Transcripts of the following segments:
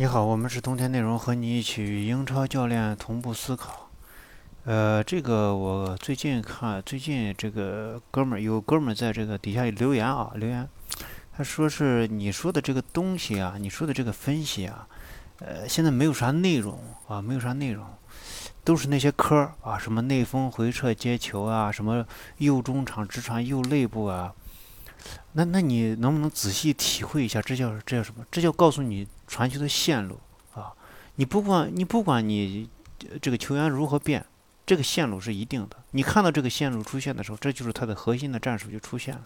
你好，我们是冬天内容，和你一起与英超教练同步思考。呃，这个我最近看，最近这个哥们儿有哥们儿在这个底下留言啊，留言，他说是你说的这个东西啊，你说的这个分析啊，呃，现在没有啥内容啊，没有啥内容，都是那些科儿啊，什么内锋回撤接球啊，什么右中场直传右肋部啊。那那你能不能仔细体会一下？这叫这叫什么？这叫告诉你传球的线路啊！你不管你不管你这个球员如何变，这个线路是一定的。你看到这个线路出现的时候，这就是他的核心的战术就出现了，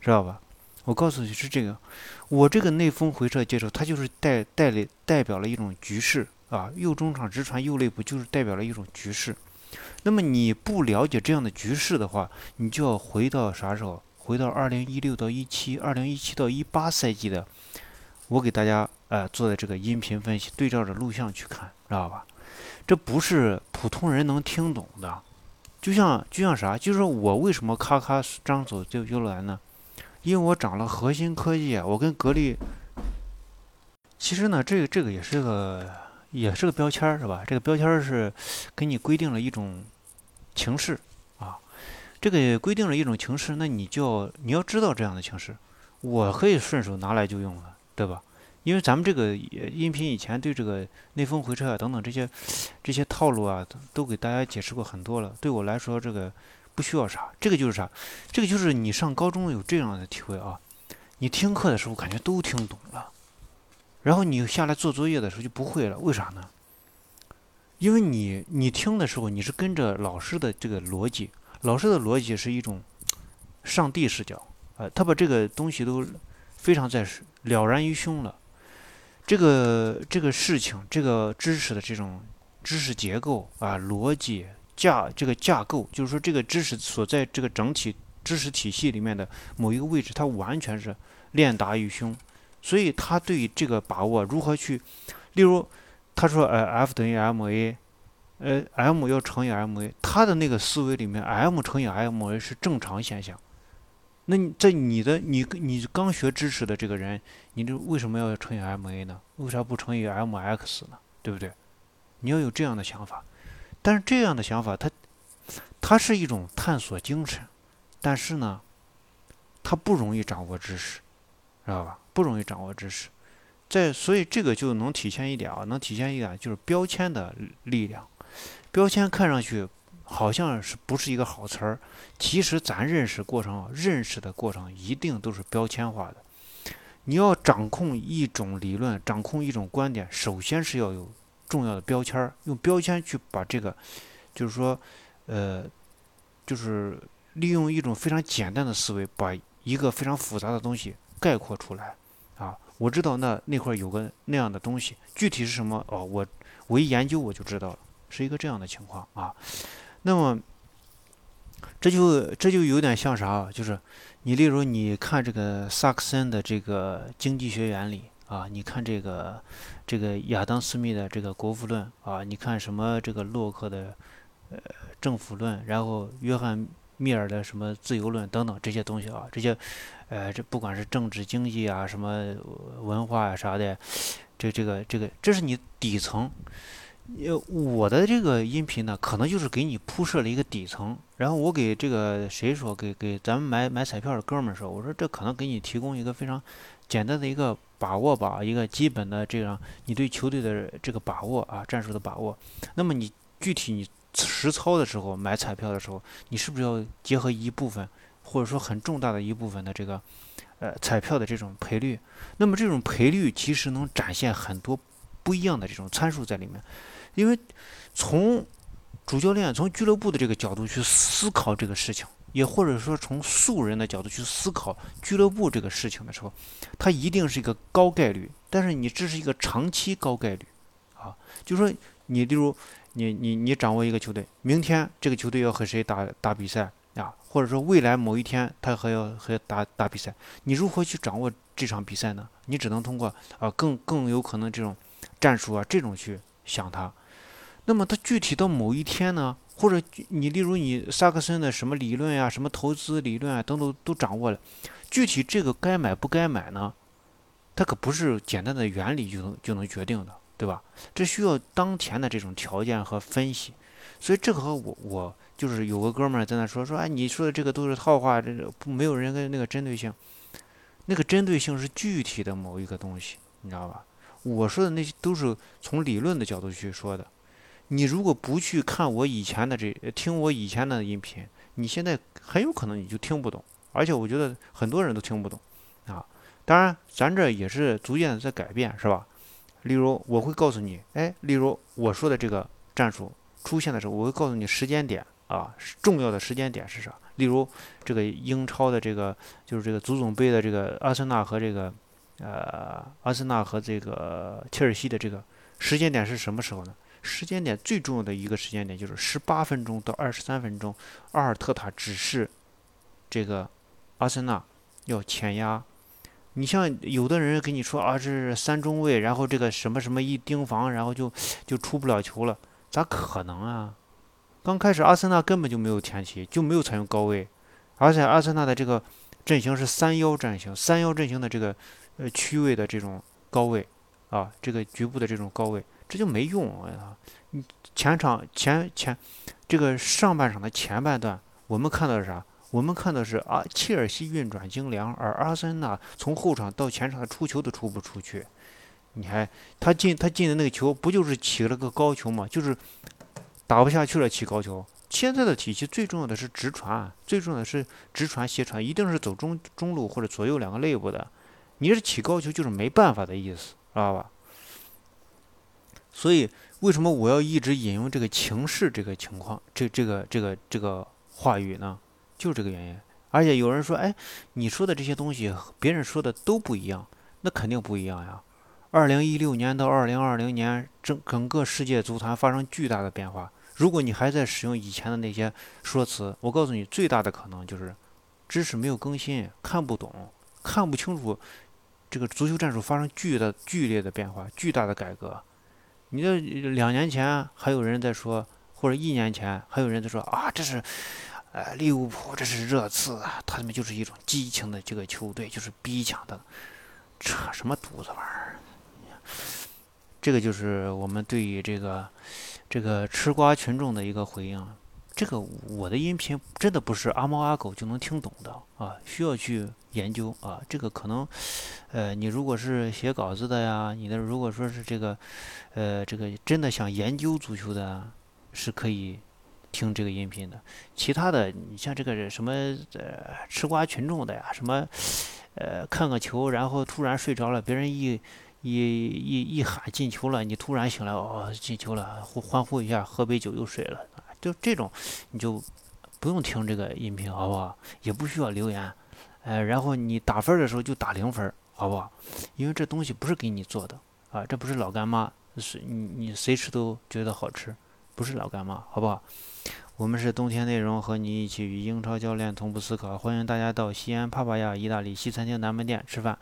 知道吧？我告诉你是这个，我这个内锋回撤接球，它就是代代理代表了一种局势啊。右中场直传右肋部就是代表了一种局势。那么你不了解这样的局势的话，你就要回到啥时候？回到二零一六到一七，二零一七到一八赛季的，我给大家呃做的这个音频分析，对照着录像去看，知道吧？这不是普通人能听懂的。就像就像啥？就是我为什么咔咔张嘴就就来呢？因为我长了核心科技啊！我跟格力，其实呢，这个这个也是个也是个标签是吧？这个标签是给你规定了一种情势。这个规定了一种情势，那你就你要知道这样的情势，我可以顺手拿来就用了，对吧？因为咱们这个音频以前对这个内风回撤啊等等这些这些套路啊，都给大家解释过很多了。对我来说，这个不需要啥，这个就是啥，这个就是你上高中有这样的体会啊，你听课的时候感觉都听懂了，然后你下来做作业的时候就不会了，为啥呢？因为你你听的时候你是跟着老师的这个逻辑。老师的逻辑是一种上帝视角，呃，他把这个东西都非常在了然于胸了。这个这个事情，这个知识的这种知识结构啊，逻辑架这个架构，就是说这个知识所在这个整体知识体系里面的某一个位置，它完全是练达于胸。所以他对这个把握如何去，例如他说，呃，F 等于 ma。呃，m 要乘以 ma，他的那个思维里面，m 乘以 ma 是正常现象。那你在你的你你刚学知识的这个人，你这为什么要乘以 ma 呢？为啥不乘以 mx 呢？对不对？你要有这样的想法。但是这样的想法，它它是一种探索精神，但是呢，它不容易掌握知识，知道吧？不容易掌握知识。在所以这个就能体现一点啊，能体现一点就是标签的力量。标签看上去好像是不是一个好词儿，其实咱认识过程、认识的过程一定都是标签化的。你要掌控一种理论、掌控一种观点，首先是要有重要的标签儿，用标签去把这个，就是说，呃，就是利用一种非常简单的思维，把一个非常复杂的东西概括出来。啊，我知道那那块有个那样的东西，具体是什么？哦，我我一研究我就知道了。是一个这样的情况啊，那么这就这就有点像啥？就是你例如你看这个萨克森的这个经济学原理啊，你看这个这个亚当斯密的这个国富论啊，你看什么这个洛克的呃政府论，然后约翰密尔的什么自由论等等这些东西啊，这些呃这不管是政治经济啊，什么文化啊啥的，这这个这个这是你底层。呃，我的这个音频呢，可能就是给你铺设了一个底层，然后我给这个谁说，给给咱们买买彩票的哥们儿说，我说这可能给你提供一个非常简单的一个把握吧，一个基本的这样你对球队的这个把握啊，战术的把握。那么你具体你实操的时候买彩票的时候，你是不是要结合一部分，或者说很重大的一部分的这个呃彩票的这种赔率？那么这种赔率其实能展现很多不一样的这种参数在里面。因为从主教练、从俱乐部的这个角度去思考这个事情，也或者说从素人的角度去思考俱乐部这个事情的时候，它一定是一个高概率。但是你这是一个长期高概率，啊，就说你例如你你你掌握一个球队，明天这个球队要和谁打打比赛啊？或者说未来某一天他还要和打打比赛，你如何去掌握这场比赛呢？你只能通过啊更更有可能这种战术啊这种去想它。那么它具体到某一天呢，或者你例如你萨克森的什么理论呀、什么投资理论啊等等都掌握了，具体这个该买不该买呢？它可不是简单的原理就能就能决定的，对吧？这需要当前的这种条件和分析。所以这个和我我就是有个哥们儿在那说说，哎，你说的这个都是套话，这个没有人跟那个针对性。那个针对性是具体的某一个东西，你知道吧？我说的那些都是从理论的角度去说的。你如果不去看我以前的这听我以前的音频，你现在很有可能你就听不懂，而且我觉得很多人都听不懂啊。当然，咱这也是逐渐的在改变，是吧？例如，我会告诉你，哎，例如我说的这个战术出现的时候，我会告诉你时间点啊，重要的时间点是啥？例如这个英超的这个就是这个足总杯的这个阿森纳和这个呃阿森纳和这个切尔西的这个时间点是什么时候呢？时间点最重要的一个时间点就是十八分钟到二十三分钟，阿尔特塔指示这个阿森纳要前压。你像有的人跟你说啊，这是三中卫，然后这个什么什么一盯防，然后就就出不了球了，咋可能啊？刚开始阿森纳根本就没有前期，就没有采用高位，而且阿森纳的这个阵型是三幺阵型，三幺阵型的这个呃区位的这种高位啊，这个局部的这种高位，这就没用啊！你前场前前这个上半场的前半段，我们看到是啥？我们看到是啊，切尔西运转精良，而阿森纳从后场到前场的出球都出不出去。你还他进他进的那个球，不就是起了个高球吗？就是打不下去了，起高球。现在的体系最重要的是直传，最重要的是直传斜传，一定是走中中路或者左右两个内部的。你是起高球，就是没办法的意思，知道吧？所以为什么我要一直引用这个情势这个情况，这这个这个这个话语呢？就这个原因，而且有人说，哎，你说的这些东西，别人说的都不一样，那肯定不一样呀。二零一六年到二零二零年，整整个世界足坛发生巨大的变化。如果你还在使用以前的那些说辞，我告诉你，最大的可能就是知识没有更新，看不懂，看不清楚这个足球战术发生巨大剧烈的变化，巨大的改革。你这两年前还有人在说，或者一年前还有人在说啊，这是。呃，利物浦这是热刺啊，他们就是一种激情的这个球队，就是逼抢的，扯什么犊子玩意儿？这个就是我们对于这个这个吃瓜群众的一个回应。这个我的音频真的不是阿猫阿狗就能听懂的啊，需要去研究啊。这个可能，呃，你如果是写稿子的呀，你的如果说是这个，呃，这个真的想研究足球的，是可以。听这个音频的，其他的你像这个什么呃吃瓜群众的呀，什么呃看个球然后突然睡着了，别人一一一一喊进球了，你突然醒来哦进球了，欢呼一下，喝杯酒又睡了，就这种你就不用听这个音频好不好？也不需要留言，呃然后你打分的时候就打零分好不好？因为这东西不是给你做的啊，这不是老干妈，随你你谁吃都觉得好吃。不是老干妈，好不好？我们是冬天内容，和你一起与英超教练同步思考。欢迎大家到西安帕帕亚意大利西餐厅南门店吃饭。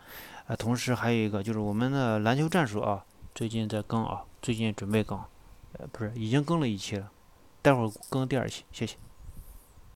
呃，同时还有一个就是我们的篮球战术啊，最近在更啊，最近准备更，呃，不是已经更了一期了，待会儿更第二期，谢谢。